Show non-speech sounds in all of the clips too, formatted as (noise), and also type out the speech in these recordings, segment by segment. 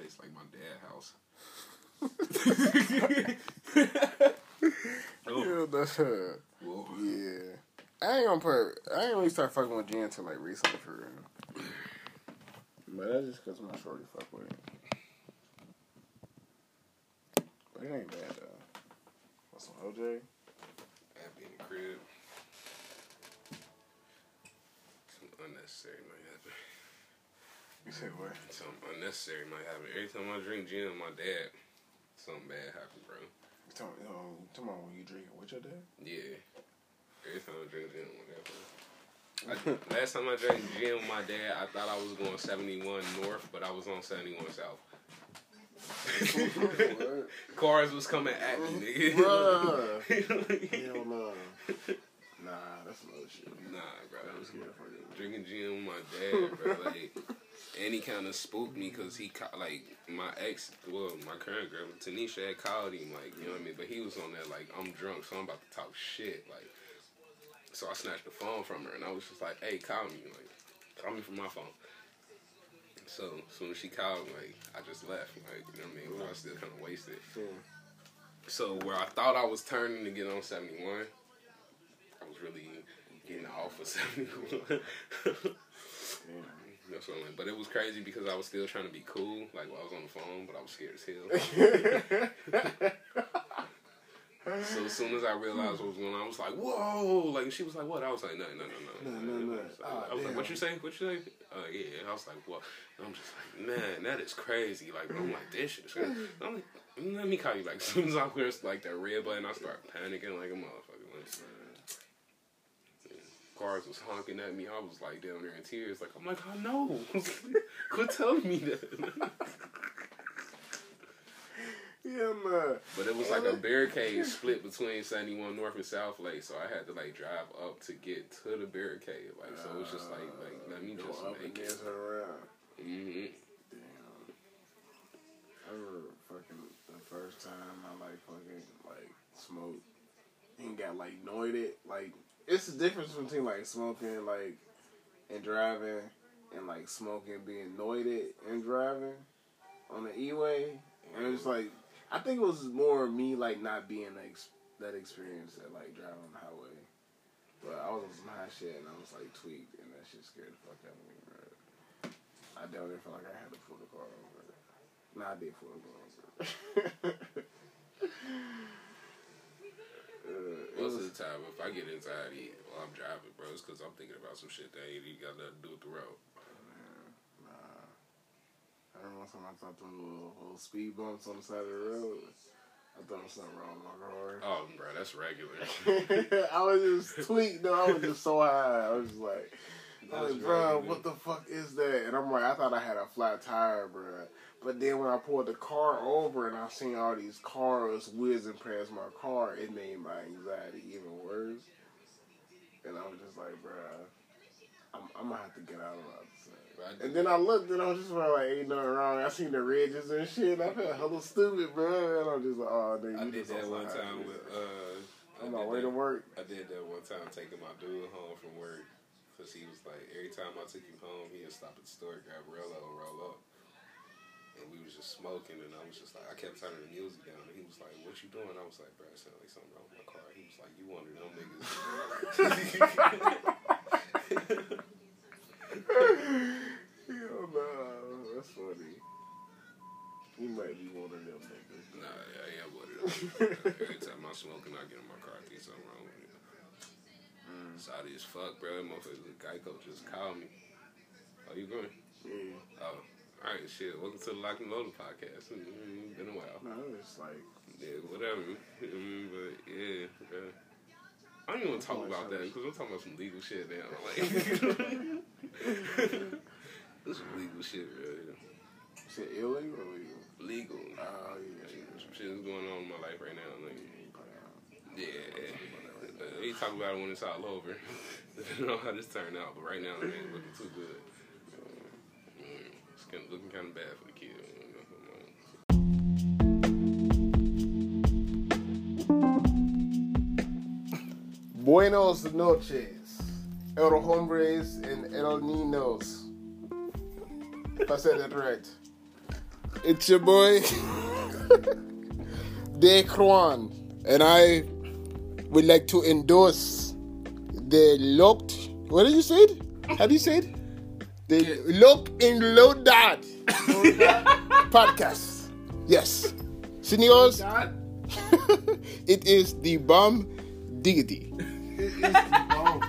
tastes like my dad house. (laughs) Yeah, that's her. Whoa. Yeah. I ain't gonna put. I ain't really start fucking with gin until like recently for real. But that's just because my shorty fuck with it. But it ain't bad though. What's some OJ? Happy in the crib. Some unnecessary happen. You said what? Something unnecessary might happen. Every time I drink gin with my dad, something bad happens, bro. You talking, um, talking about when you drink it with your dad? Yeah. Every time I drink gin with my dad, bro. I, last time I drank gin with my dad, I thought I was going 71 north, but I was on 71 south. (laughs) Cars was coming at me, nigga. Bruh. (laughs) Hell no. Nah, that's some shit. Nah, bro. I was scared for you. Drinking gin with my dad, bro. Like, and he kind of spooked me because he, like, my ex, well, my current girl, Tanisha had called him, like, you know what I mean? But he was on that, like, I'm drunk, so I'm about to talk shit. Like, so I snatched the phone from her, and I was just like, hey, call me. Like, call me from my phone. So, as soon as she called, like, I just left. Like, you know what I mean? But I was still kind of wasted. Yeah. So where I thought I was turning to get on 71, I was really getting off of (laughs) 71. Damn. That's what I mean. But it was crazy because I was still trying to be cool, like while I was on the phone, but I was scared as hell. (laughs) so as soon as I realized what was going on, I was like, "Whoa!" Like she was like, "What?" I was like, "No, no, no, no, No, no, no. Ah, I was like, "What you say? What you say?" Uh, yeah. I was like, "What?" And I'm just like, "Man, that is crazy." Like I'm like, "This shit is crazy." (laughs) I'm like, "Let me call you back." (laughs) As soon as I press like that red button, I start panicking like a motherfucker. Like, cars was honking at me. I was like down there in tears. Like I'm like, I know. (laughs) Quit telling me that. (laughs) Yeah, man. But it was like a barricade split between 71 North and South Lake, so I had to like drive up to get to the barricade. Like so, it was just like like let me Go just up make it. around. hmm Damn. I remember fucking the first time I like fucking like smoked and got like noited. Like it's the difference between like smoking like and driving and like smoking being noited and driving on the E-way. And it's like I think it was more me like not being ex- that experience at like driving on the highway. But I was on some high shit and I was like tweaked and that shit scared the fuck out of me, bro. I definitely felt like I had to pull the car over. Nah, I did pull the car over. (laughs) uh, Most was, of the time, if I get anxiety while I'm driving, bro, it's because I'm thinking about some shit that ain't even got nothing to do with the road. nah. I remember one time I thought them little, little speed bumps on the side of the road. I thought there was something wrong with my car. Oh, bro, that's regular. (laughs) I was just tweaked, though. I was just so high. I was just like, I was like, bro, what the fuck is that? And I'm like, I thought I had a flat tire, bro. But then when I pulled the car over and I seen all these cars whizzing past my car, it made my anxiety even worse. And I was just like, bro, I'm, I'm gonna have to get out of I And then I looked and I was just like, ain't nothing wrong. I seen the ridges and shit. I felt hella stupid, bro. And I'm just like, oh, nigga, I you did just that on one time with. uh on my way that- to work. I did that one time taking my dude home from work. Because he was like, every time I took him home, he'd stop at the store, grab Rello, and roll up. And we was just smoking, and I was just like, I kept turning the music down. And he was like, what you doing? I was like, bro, it sounded like something wrong with my car. He was like, you one of them niggas. (laughs) Hell no, that's funny. You might be one of them niggas. nah, I am one of them. Every time I'm smoking, I get in my car, I think something wrong with it. Mm. Sorry as fuck, bro. That motherfucker, Geico just called me. Oh, you going? Yeah. Oh, all right, shit. Welcome to the Lock and Loaded podcast. Mm, Been a while. No, it's like Yeah, whatever. Mm, but yeah, bro. I don't even want to talk about that because we're talking about some legal shit now. (laughs) Like, (laughs) this is legal shit, bro. shit illegal or legal. Legal. Oh yeah. Some shit is going on in my life right now. Like, yeah. Uh, we talk about it when it's all over. (laughs) I don't know how this turned out, but right now it ain't looking too good. Kind of looking kind of bad for the kid. Buenos noches, El Hombres and El Ninos. If I said that right. It's your boy, (laughs) Dekron, and I would like to endorse the locked. What did you say? Do you say it? The Lock and Loaded (laughs) podcast. Yes, Seniors, (laughs) it is the bomb diggity. (laughs) Yeah.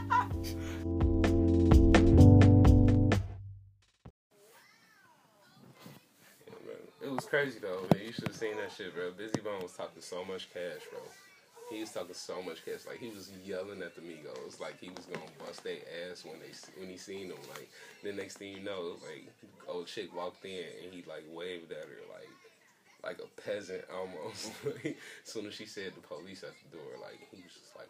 It was crazy though. Man. You should have seen that shit, bro. Bizzy Bone was talking so much cash, bro. He was talking so much cash, like he was yelling at the Migos, like he was gonna bust their ass when they when he seen them. Like the next thing you know, like old chick walked in and he like waved at her like like a peasant almost. (laughs) as soon as she said the police at the door, like he was just like,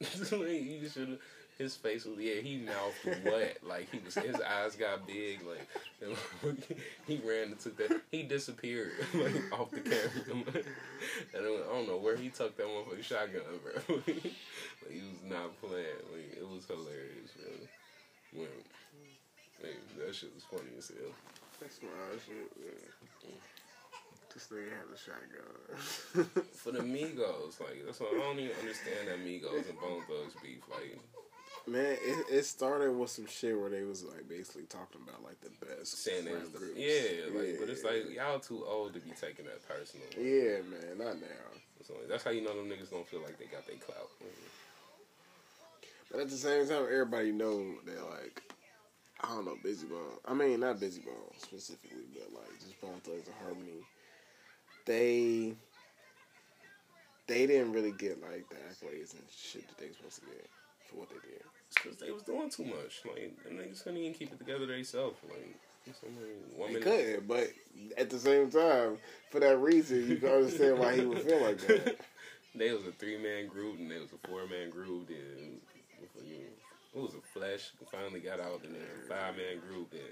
(laughs) you should have. His face was yeah. He mouthed wet, like he was. His eyes got big, like (laughs) he ran and took that. He disappeared (laughs) like off the camera, (laughs) and I don't know where he took that motherfucking shotgun, bro. like, he was not playing. Like it was hilarious, bro. When, like, that shit was funny as hell. That's my shit, man. This nigga had a shotgun. For the Migos, like that's what I don't even understand that Migos and Bone Thugs beef. Like Man, it, it started with some shit where they was like basically talking about like the best saying they was the, groups. yeah, like but it's like y'all too old to be taking that personal. yeah, man, not now. So that's how you know them niggas don't feel like they got their clout. But at the same time, everybody know that like I don't know, Bizzy Bone. I mean, not Bizzy Bone specifically, but like just Bone Thugs-n-Harmony. They they didn't really get like the accolades and shit that they supposed to get for what they because they was doing too much. Like them niggas couldn't even keep it together themselves. Like They couldn't, but at the same time, for that reason, you can understand why he would feel like that. (laughs) They was a three man group and they was a four man group. Then it was a flash finally got out and then a five man group and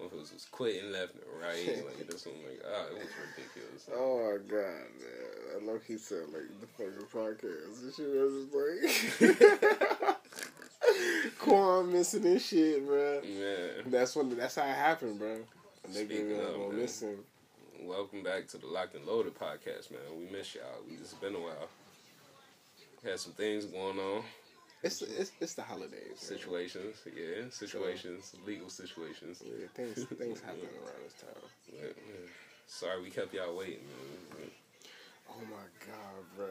motherfuckers was just quitting left and right. (laughs) Like this one like ah, it was ridiculous. Oh my god, man! I love he said like the fucking podcast. This shit was just like (laughs) (laughs) Quan missing this shit, bro. Man, That's when that's how it happened, bro. Nigga Speaking gonna of, man. missing. welcome back to the Locked and Loaded podcast, man. We miss y'all. We it's been a while. Had some things going on. It's it's it's the holidays. man. situations, yeah, situations, legal situations. Yeah, things (laughs) things happen around this time. But, yeah. Sorry we kept y'all waiting. Man. Oh my god, bro.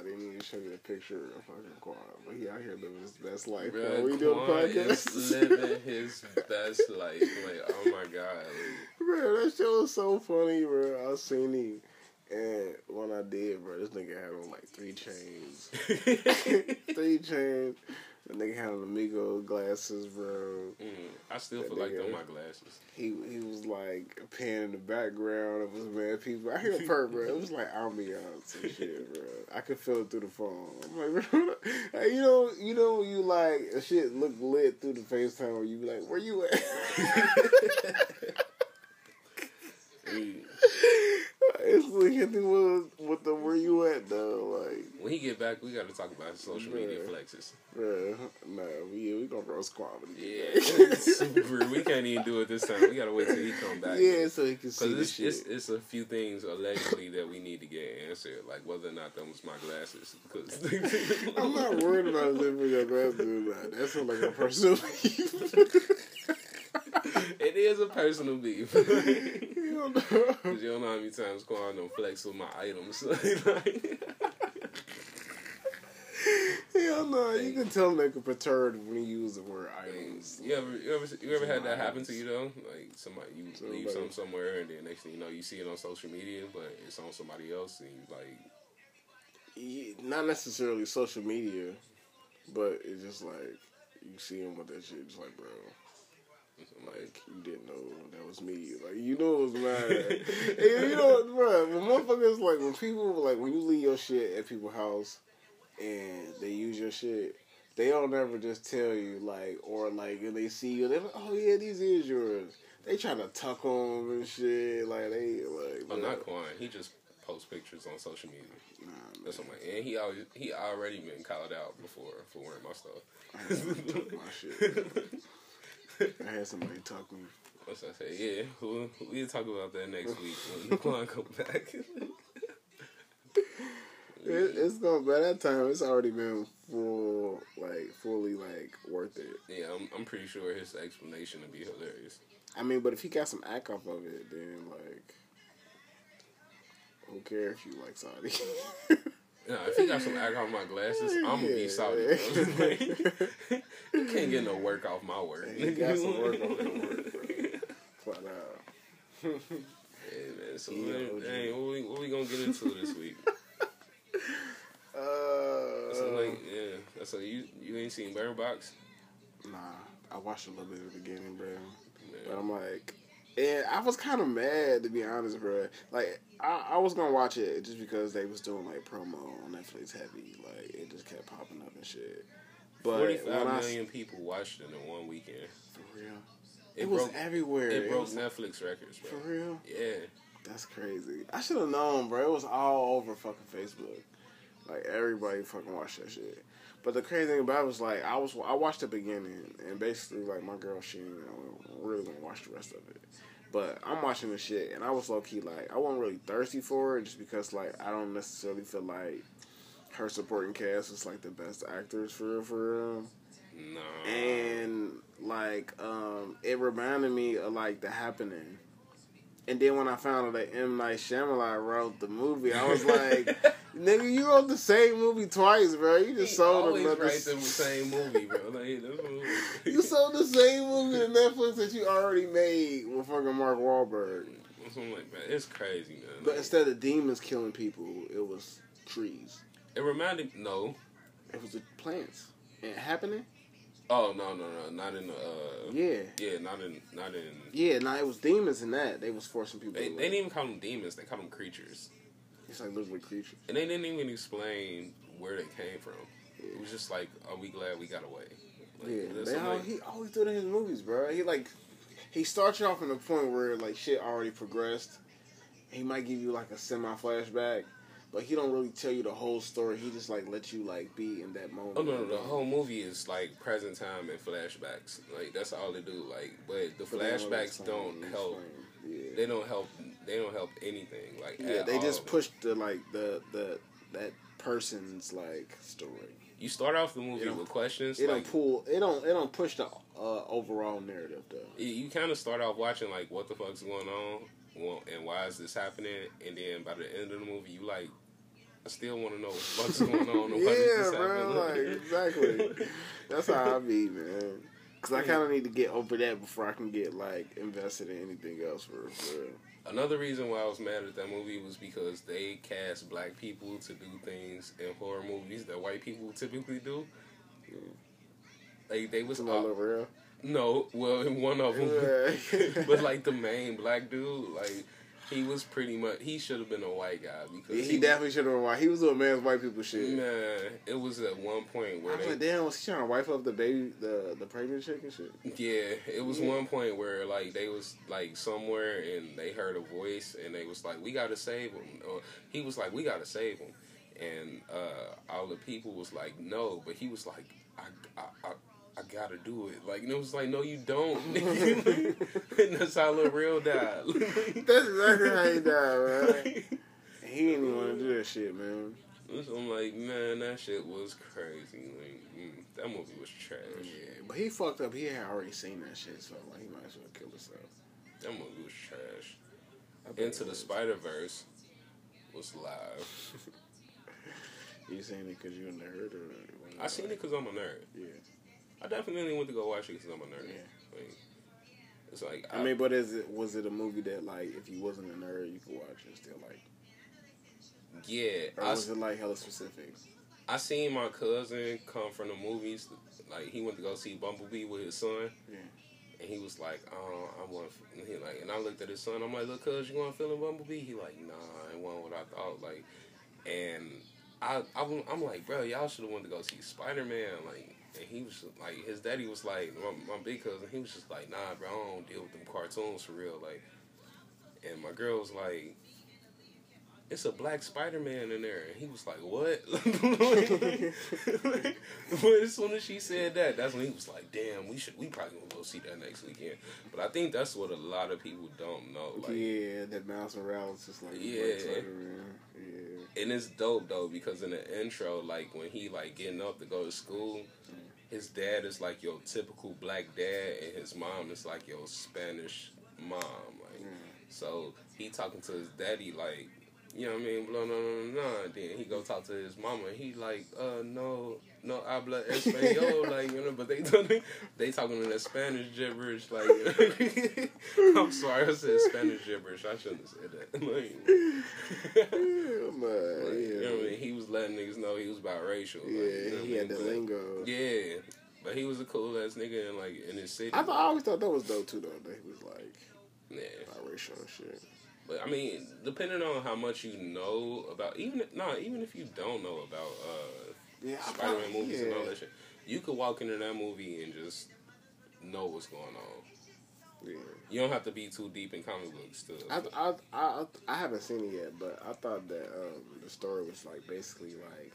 I didn't even show you a picture of fucking Quan, but he out here living his best life. Bro. We doing podcast. living his best life. Like, oh my god. Like, Bro, that shit was so funny, bro. I seen him. And when I did, bro, this nigga had on like three chains. (laughs) (laughs) three chains. The nigga had an Amigo glasses, bro. mm, I still That feel like they're my glasses. He he was like a pan in the background of his man people. I hear a bro. It was like ambiance and shit, bro. I could feel it through the phone. I'm like, (laughs) bro, you know, you know, you like shit look lit through the FaceTime, where you be like, where you at? (laughs) Mm. It's like hitting with with the where you at though, like. When he get back, we got to talk about social media Bruh. flexes. Bruh, nah, we we gonna roast quality. Yeah, (laughs) super. We can't even do it this time. We gotta wait till he come back. yeah, so he can see it's, it's it's a few things allegedly that we need to get answered, like whether or not that was my glasses. Cause (laughs) I'm not (laughs) worried about if it's your glasses or not. That sounds like a personal beef. it is a personal beef. You don't know. Cause you don't know how many times Quan don't flex with my items. (laughs) like, Hell no, you can tell they can perturbed when you use the word items. you ever you ever you ever had that happen to you though? Like somebody you leave something somewhere and then next thing you know you see it on social media, but it's on somebody else and you like Yeah, Not necessarily social media, but it's just like you see him with that shit, just like bro. Like you didn't know that was me. Like you know it was mine. (laughs) and you know, bro, when motherfuckers like when people like when you leave your shit at people's house and they use your shit, they don't ever just tell you like or like and they see you, they're like, oh yeah, these is yours. They trying to tuck on and shit. Like they like. oh bro, not Quan. He just posts pictures on social media. Nah, That's what I'm like. And he always he already been called out before for wearing my stuff. I ain't gonna talk my shit. (laughs) I had somebody talk with me. What's I say? Yeah, we'll, we'll talk about that next week when Quan come back. (laughs) It, it's gonna by that time. It's already been full, like fully, like worth it. yeah, I'm, I'm pretty sure his explanation would be hilarious. I mean, but if he got some act off of it, then like, who cares if you like Saudi? (laughs) Nah, if you got some act off my glasses, I'm gonna be Yeah. Saudi. bro. Like, (laughs) you can't get no work off my work. You got some work on his work, bro. (laughs) Flat out. Yeah, man. So, Yeah, man, dang, what we, what we gonna get into this week? (laughs) Uh, So, like, yeah. So you you ain't seen Bird Box? nah, I watched a little bit at the beginning, bro. But I'm like, and I was kind of mad to be honest, bro. Like, I, I was gonna watch it just because they was doing like promo on Netflix heavy. Like, it just kept popping up and shit. But Forty-five when I people watched it in one weekend. for real, It, it, was broke. everywhere. It broke was- Netflix records, bro. for real. Yeah. That's crazy. I should have known, bro. It was all over fucking Facebook. Like everybody fucking watched that shit. But the crazy thing about it was like I was I watched the beginning and basically like my girl she didn't really gonna watch the rest of it. But I'm watching the shit and I was low key like I wasn't really thirsty for it just because like I don't necessarily feel like her supporting cast is like the best actors for real for real. No. And like um it reminded me of like the happening. And then when I found out that M Night Shyamalan wrote the movie, I was like, (laughs) "Nigga, you wrote the same movie twice, bro. You just He sold always another. write the same movie, bro. Like, (laughs) you sold the same movie to Netflix that you already made with fucking Mark Wahlberg. So I'm like, man, it's crazy, man. But Like, instead of demons killing people, it was trees. it reminded no. It was the plants. And happening? Oh no, no, no, not in the. Uh, Yeah. yeah, not in, not in. Yeah, nah, it was demons in that. They was forcing people. They, to they didn't even call them demons. They called them creatures, It's like literally creatures. and they didn't even explain where they came from. It was just like, are we glad we got away? Like, Yeah, that's they something all, like- he always do it in his movies, bro. He like he starts you off in a point where like shit already progressed. He might give you like a semi flashback, but he don't really tell you the whole story. He just like let you like be in that moment. Oh no, no, the whole movie is like present time and flashbacks. Like that's all they do. Like, but the But flashbacks don't help. Yeah, They don't help. They don't help anything. Like, yeah, they just push the like the the that person's like story. You start off the movie with questions. It like, don't pull. It don't. It don't push the uh, overall narrative though. you- you kind of start off watching like what the fuck's going on and why is this happening, and then by the end of the movie, you like, I still want to know what's going on. and why (laughs) is yeah, bro. happening. Like exactly. (laughs) That's how I be, man. Cause I kind of need to get over that before I can get like invested in anything else for, for real. Another reason why I was mad at that movie was because they cast black people to do things in horror movies that white people typically do. Like they was It's all, all over real. no, well, in one of them, Yeah. (laughs) but like the main black dude, like he was pretty much he should have been a white guy because he definitely should have been white. He was doing man's white people shit. Man, it was at one point I where was they, like, damn, was he trying to wipe up the baby, the the pregnant chick and shit? yeah, it was Yeah. one point where like they was like somewhere and they heard a voice and they was like, "We gotta save him," or he was like, "We gotta save him," and uh, all the people was like, "No," but he was like, "I, I, I, I gotta do it." Like, and it was like, "No, you don't." (laughs) and that's how Lil Rel died. (laughs) That's exactly how he died, man. He didn't even want to do that shit, man. I'm like, man, that shit was crazy. Like, mm, that movie was trash. Yeah, but he fucked up. He had already seen that shit, so like he might as well kill himself. That movie was trash. Into the. Spider Verse was live. (laughs) You saying it because you're a nerd or? I seen it because I'm a nerd. Yeah. I definitely went to go watch it because I'm a nerd. Yeah. Like, it's like I mean, but is it was it a movie that like if you wasn't a nerd you could watch and still like, yeah, or I, was it like hella specific? I seen my cousin come from the movies. Like he went to go see Bumblebee with his son. Yeah. And he was like, oh, I want. And he like, and I looked at his son. I'm like, look, cuz you going to film Bumblebee? He like, nah, it wasn't what I thought. Like, and I, I I'm like, bro, y'all should have went to go see Spider Man. Like, and he was like, his daddy was like, my, my big cousin. He was just like, nah, bro, I don't deal with them cartoons for real. Like, and my girl was like, it's a black Spider Man in there. And he was like, what? (laughs) (laughs) but as soon as she said that, that's when he was like, damn, we should, we probably gonna go see that next weekend. But I think that's what a lot of people don't know. Like, yeah, that Miles Morales is like Yeah. yeah, and it's dope though because in the intro, like when he like getting up to go to school, his dad is like your typical black dad, and his mom is like your Spanish mom. Like, mm. so he talking to his daddy like, you know what I mean? Blah, no, no, no, no. Then he go talk to his mama, and he like, uh, no, no habla español, (laughs) like you know. But they they talking in that Spanish gibberish, like. (laughs) I'm sorry, I said Spanish gibberish. I shouldn't have said that. (laughs) Like, Yeah, man, like, yeah. You know what I mean? He was letting niggas know he was biracial. Like, Yeah, you know he had mean? the But- lingo. Yeah, but he was a cool ass nigga in like in his city. I, thought, I always thought that was dope too, though. That he was like yeah, biracial and shit. But I mean, depending on how much you know about, even if, no, even if you don't know about uh, Yeah, I Spider Man probably- movies and all that shit, you could walk into that movie and just know what's going on. Yeah. You don't have to be too deep in comic books to. I, I, I, I haven't seen it yet, but I thought that um, the story was like basically like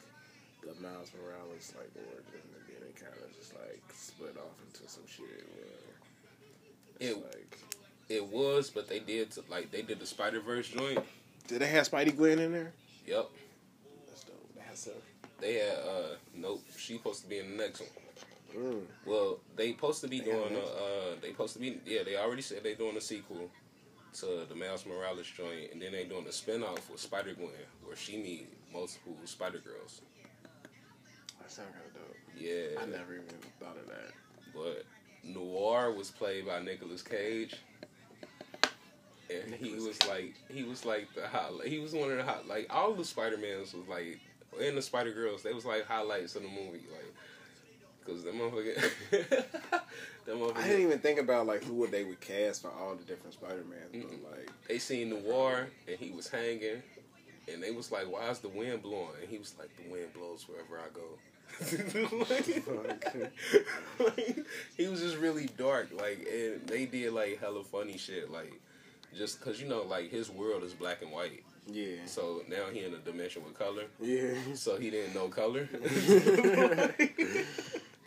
the Miles Morales like origin, and then it kind of just like split off into some shit where it's It- like. It was, but they did like they did the Spider Verse joint. Did they have Spidey Gwen in there? Yep, That's dope. That's a. they had. uh Nope, she supposed to be in the next one. Mm. Well, they supposed to be They doing a, uh, they supposed to be yeah, they already said they doing a sequel to the Miles Morales joint, and then they doing a spinoff with Spider Gwen where she meet multiple Spider Girls. That sounds kind of dope. Yeah, I never even thought of that. but Noir was played by Nicolas Cage, and he was like he was like the highlight. He was one of the hot like all the Spider Mans was like and the Spider Girls. They was like highlights of the movie, like because that motherfucker. (laughs) that motherfucker. I didn't even think about like who would they would cast for all the different Spider Mans, like they seen the war and he was hanging and they was like why is the wind blowing and he was like the wind blows wherever i go (laughs) like, like, (laughs) he was just really dark like and they did like hella funny shit like just because you know like his world is black and white. Yeah, so now he in a dimension with color. Yeah. so he didn't know color. (laughs) (laughs)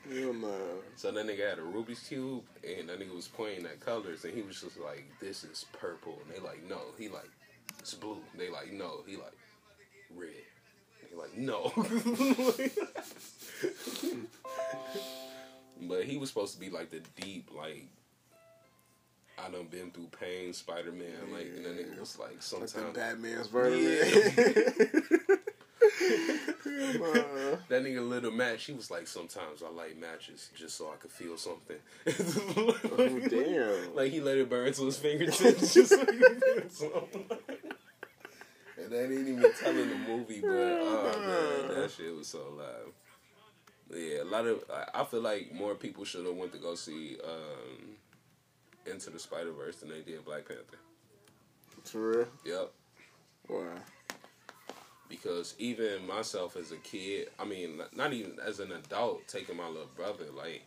Hell no. so that nigga had a Rubik's cube and that nigga was pointing at colors and he was just like this is purple. And they like no. He like it's blue. They like no. He like red. He like no. (laughs) But he was supposed to be like the deep like I done been through pain Spider Man like and that nigga was like Like sometimes the Batman's. Hell (laughs) no. That nigga lit a match. He was like, sometimes I light matches just so I could feel something. Oh, damn. (laughs) Like he let it burn to his fingertips (laughs) just so he could feel something. and that ain't even telling the movie, but oh man, that shit was so loud. Yeah, a lot of I I feel like more people should have went to go see um, Into the Spider Verse than they did Black Panther. For real? Yep. Why? because even myself as a kid, I mean, not- even as an adult, taking my little brother, like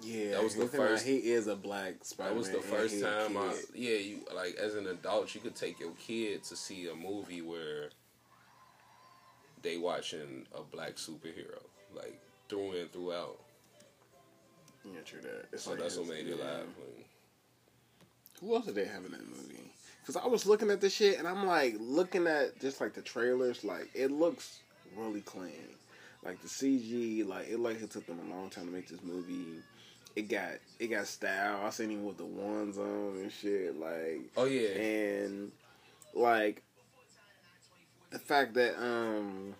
Yeah, That was the first- He is a black Spider-Man. that was the first time I, yeah, you like as an adult, you could take your kid to see a movie where they watching a black superhero, like through and throughout. Yeah, true that. It's So like that's what made it yeah. live. Like, Who else did they have in that movie? Because I was looking at this shit and I'm like looking at just like the trailers, like it looks really clean. Like the CG, like it like it took them a long time to make this movie. It got it got style. I seen him with the ones on and shit. Like oh yeah, and like the fact that um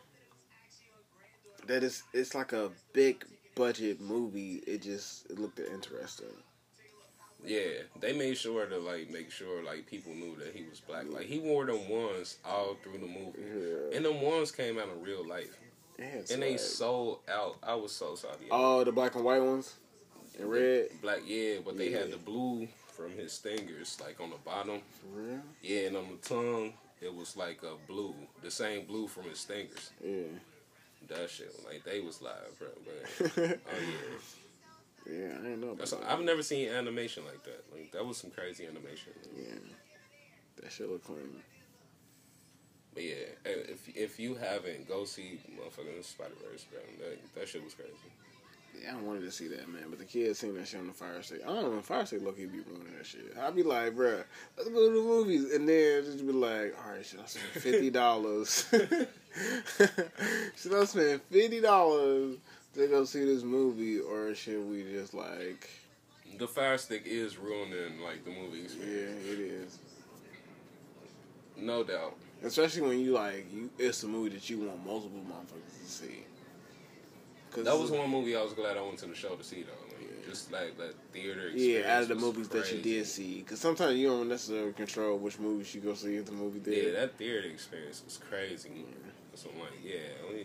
that it's it's like a big budget movie. It just it looked interesting. Yeah. They made sure to like make sure like people knew that he was black. Like he wore them ones all through the movie, Yeah. and them ones came out in real life, and they swag. sold out. I was so sorry. Oh, the black and white ones in red. Black, yeah, but they Yeah. had the blue from his stingers, like on the bottom. For real? Yeah, and on the tongue, it was like a blue, the same blue from his stingers. Yeah. That shit, like they was live, bro. But (laughs) oh yeah, yeah, I didn't know about That's, that. I've never seen animation like that. Like that was some crazy animation. Yeah, that shit look clean. But yeah, if if you haven't, go see motherfucking Spider Verse, bro. That that shit was crazy. Yeah, I wanted to see that, man. But the kids seen that shit on the fire state. I don't know. The fire state low key be ruining that shit. I'd be like, bro, let's go to the movies. And then just be like, all right, should I spend $50? should I spend $50 to go see this movie? Or should we just like. The fire stick is ruining like the movie Yeah, it is. No doubt. Especially when you like, you it's a movie that you want multiple motherfuckers to see. Cause That was one movie I was glad I went to the show to see though. Like, Just like that theater experience. Yeah, out of the movies that you did see, because sometimes you don't necessarily control which movies you go see at the movie theater. Yeah, that theater experience was crazy. So I'm like, yeah,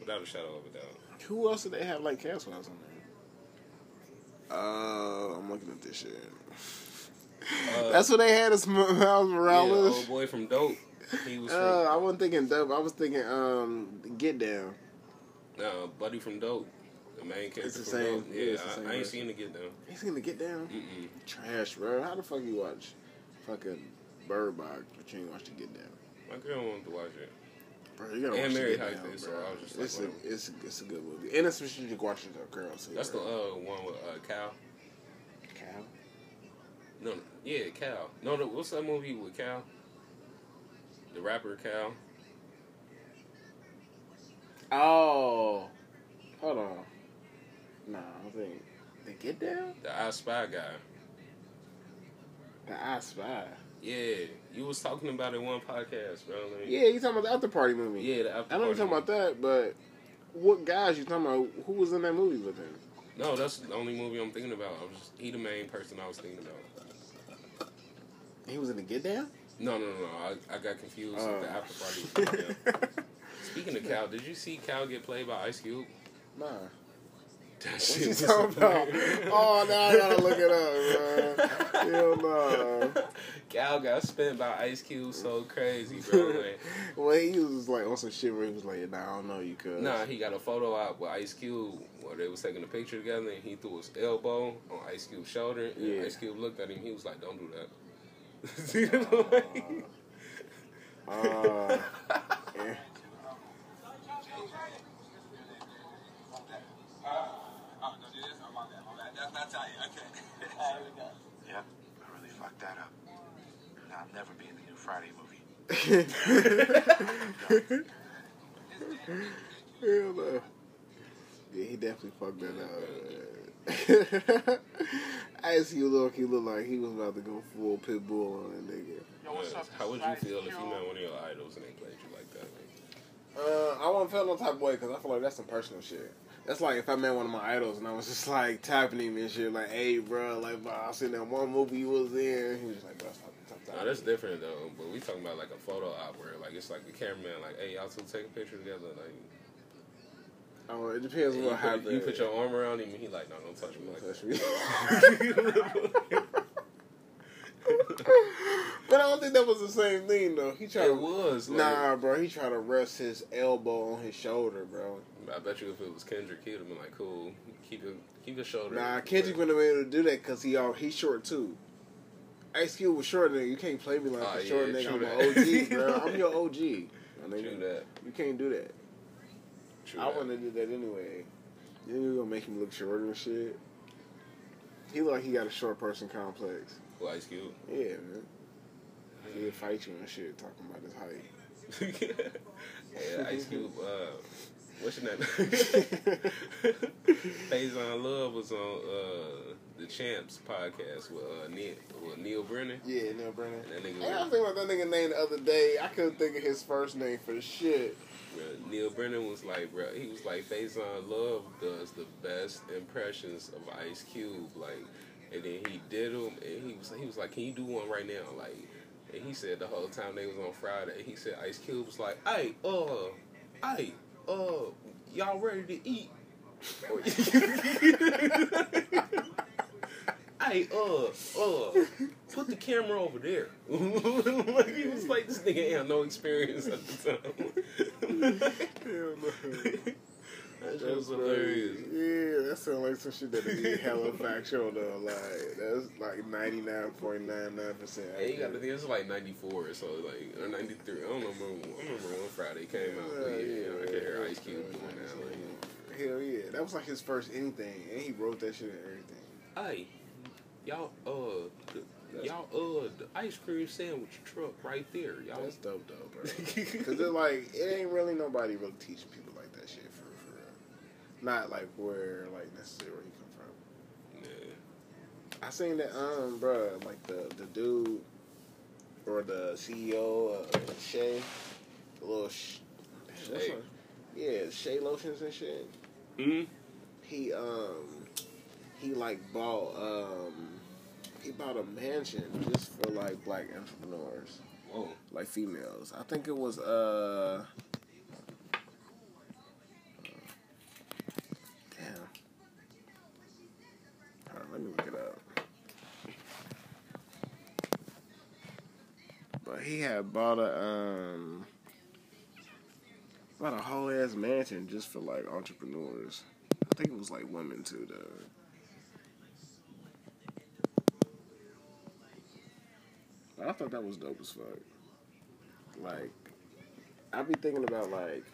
without a shadow of a doubt. Who else did they have like cast wise on there? Uh, I'm looking at this shit. Uh, That's what they had as Miles yeah, old boy from Dope. He was from, uh, I wasn't thinking dope. I was thinking um, Get Down. uh, Buddy from Dope. The main character It's the from same- Dope. yeah, Yeah, it's the I, same I ain't seen the get down. You seen the Get Down? Mm-mm. Trash, bro. How the fuck you watch fucking Bird Box, but you ain't watch the Get Down? My girl wanted to watch it. Bro, you gotta And watch Mary Get Down, so. I was just like, it's a, it's a, it's a good movie, and it's you can watch it a girl. too, That's the uh, one with uh, Cal. Cal. No, no, yeah, Cal. No, no, what's that movie with Cal? The rapper Cal. Oh, hold on. Nah, I think the Get Down, The I Spy guy. the I Spy. Yeah, you was talking about it one podcast, bro. Like, Yeah, you talking about the After Party movie? Yeah, the after I don't know you're talking about that, but what guys you talking about? Who was in that movie with him? No, that's the only movie I'm thinking about. I was he the main person I was thinking about. He was in the Get Down. No, no, no, no. I, I got confused Oh. with the oh. after party. with (laughs) Speaking of Cal, did you see Cal get played by Ice Cube? Nah. That What shit you was talking about? Oh, now I gotta look it up, bro. Hell no. Cal got spent by Ice Cube so crazy, bro. (laughs) Like, Well, he was like on some shit where he was like, "Nah, I don't know you, cuz." nah, he got a photo out with Ice Cube where they was taking a picture together, and he threw his elbow on Ice Cube's shoulder, and Yeah. Ice Cube looked at him. He was like, "Don't do that." (laughs) Uh, yeah. (laughs) Yep, I really fucked that up. Now I'll never be in the new Friday movie. (laughs) Hell no. Yeah, he definitely fucked that up. (laughs) I see you look, he looked like he was about to go full pit bull on that nigga. Yo, what's up? How would you feel if you met one of your idols and they played you like that? Uh, I wouldn't feel no type of way because I feel like that's some personal shit. That's like if I met one of my idols and I was just like tapping him and shit, like, "Hey, bro, like, bro, I seen that one movie you was in." He was just like, "Bro, stop, stop, stop." No, that's different though. But we talking about like a photo op where like it's like the cameraman like, hey, y'all two take a picture together. Like Oh, it depends on put, you put your arm around him and he like, no, don't touch me like Touch me. (laughs) but I don't think that was the same thing though. He tried it to was. Like, Nah, bro, he tried to rest his elbow on his shoulder, bro. I bet you if it was Kendrick, he'd have been like, cool, keep it, keep your shoulder. Nah, Kendrick wouldn't have been able to do that because he all he's short too. Ice Cube was short nigga. You can't play me like Oh, a short yeah, nigga. I'm an OG, (laughs) bro. I'm your OG. nigga. You can't do that. True I wouldn't have did that anyway. Then you're gonna make him look shorter and shit. He look like he got a short person complex. Who, Ice Cube. Yeah, man. He'll fight you and shit talking about his height. (laughs) yeah, Ice Cube. Uh, what's your name? Faizon (laughs) Love was on uh, the Champs podcast with uh, Neal, with Neal Brennan. Yeah, Neal Brennan. And that nigga Hey, I was- was thinking about that nigga name the other day. I couldn't think of his first name for the shit. Bruh, Neal Brennan was like, bro, he was like, Faizon Love does the best impressions of Ice Cube, like, and then he did them, and he was, he was like, can you do one right now, like, and he said the whole time they was on Friday, he said Ice Cube was like, hey, uh, hey, uh, y'all ready to eat? (laughs) Hey, uh, uh, put the camera over there. like (laughs) he was like, this nigga ain't no experience at the time. (laughs) That shit That's was crazy. hilarious. Yeah, that sounds like some shit that'd be hella factual though. Like that's like ninety nine point nine nine percent. And you got to think it's like '94, so like or '93. I don't remember. I remember when Friday came out. But yeah, you know, I can hear Ice Cube doing that. Like, Hell yeah, that was like his first anything, and he wrote that shit and everything. hey, y'all, uh, the, y'all, uh, the ice cream sandwich truck right there, y'all. That's dope though, bro. (laughs) Cause it's like it ain't really nobody really teaching people like that shit for for real. Not like where like necessarily where he come from. Yeah. I seen that um, bro, like the the dude or the CEO of Shea, the little sh- yeah, Shea lotions and shit. Mm. He um, he like bought um, he bought a mansion just for like black entrepreneurs. Whoa. like females. I think it was uh damn. Hold on, let me look it up. But he had bought a um bought a whole ass mansion just for like entrepreneurs. I think it was like women too though. I thought that was dope as fuck. Like, I be thinking about like,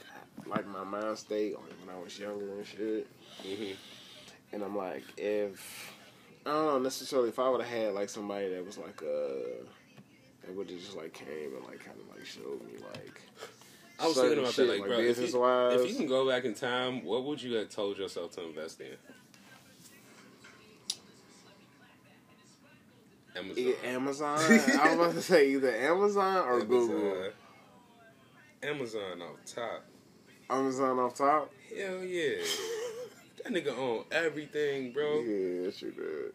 like my mind state when I was younger and shit. hmm And I'm like, if I don't know necessarily if I would have had like somebody that was like uh that would have just like came and like kind of like showed me like I was thinking about shit, that, like, bro, if you, wise. if you can go back in time, what would you have told yourself to invest in? Amazon. Either Amazon. (laughs) I was about to say either Amazon or Google. Amazon. Amazon off top. Amazon off top. Hell yeah. That nigga own everything, bro. Yeah, shit good.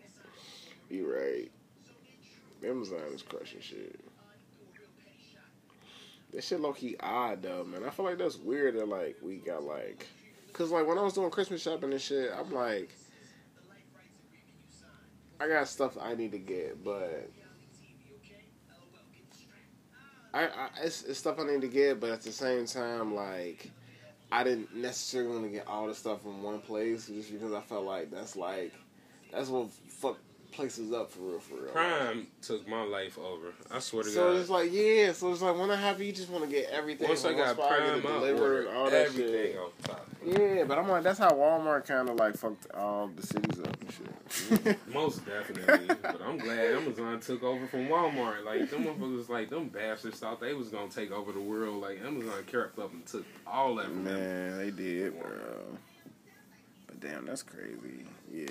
You right. Amazon is crushing shit. That shit low key odd though, man. I feel like that's weird that like we got like, cause like when I was doing Christmas shopping and shit, I'm like, I got stuff I need to get, but I, I it's, it's stuff I need to get, but at the same time, like I didn't necessarily want to get all the stuff in one place just because I felt like that's like that's what places up for real, for real. Prime took my life over. I swear to So God. So it's like yeah, so it's like when I have you just want to get everything. Once I got spot, Prime, I ordered all that everything shit. top. Yeah, but I'm like that's how Walmart kind of like fucked all the cities up and shit. (laughs) Most definitely. but I'm glad Amazon took over from Walmart. Like, them motherfuckers, like, them bastards thought they was going to take over the world. Like, Amazon crept up and took all that from them. Man, they did, bro. But damn, that's crazy. Yeah.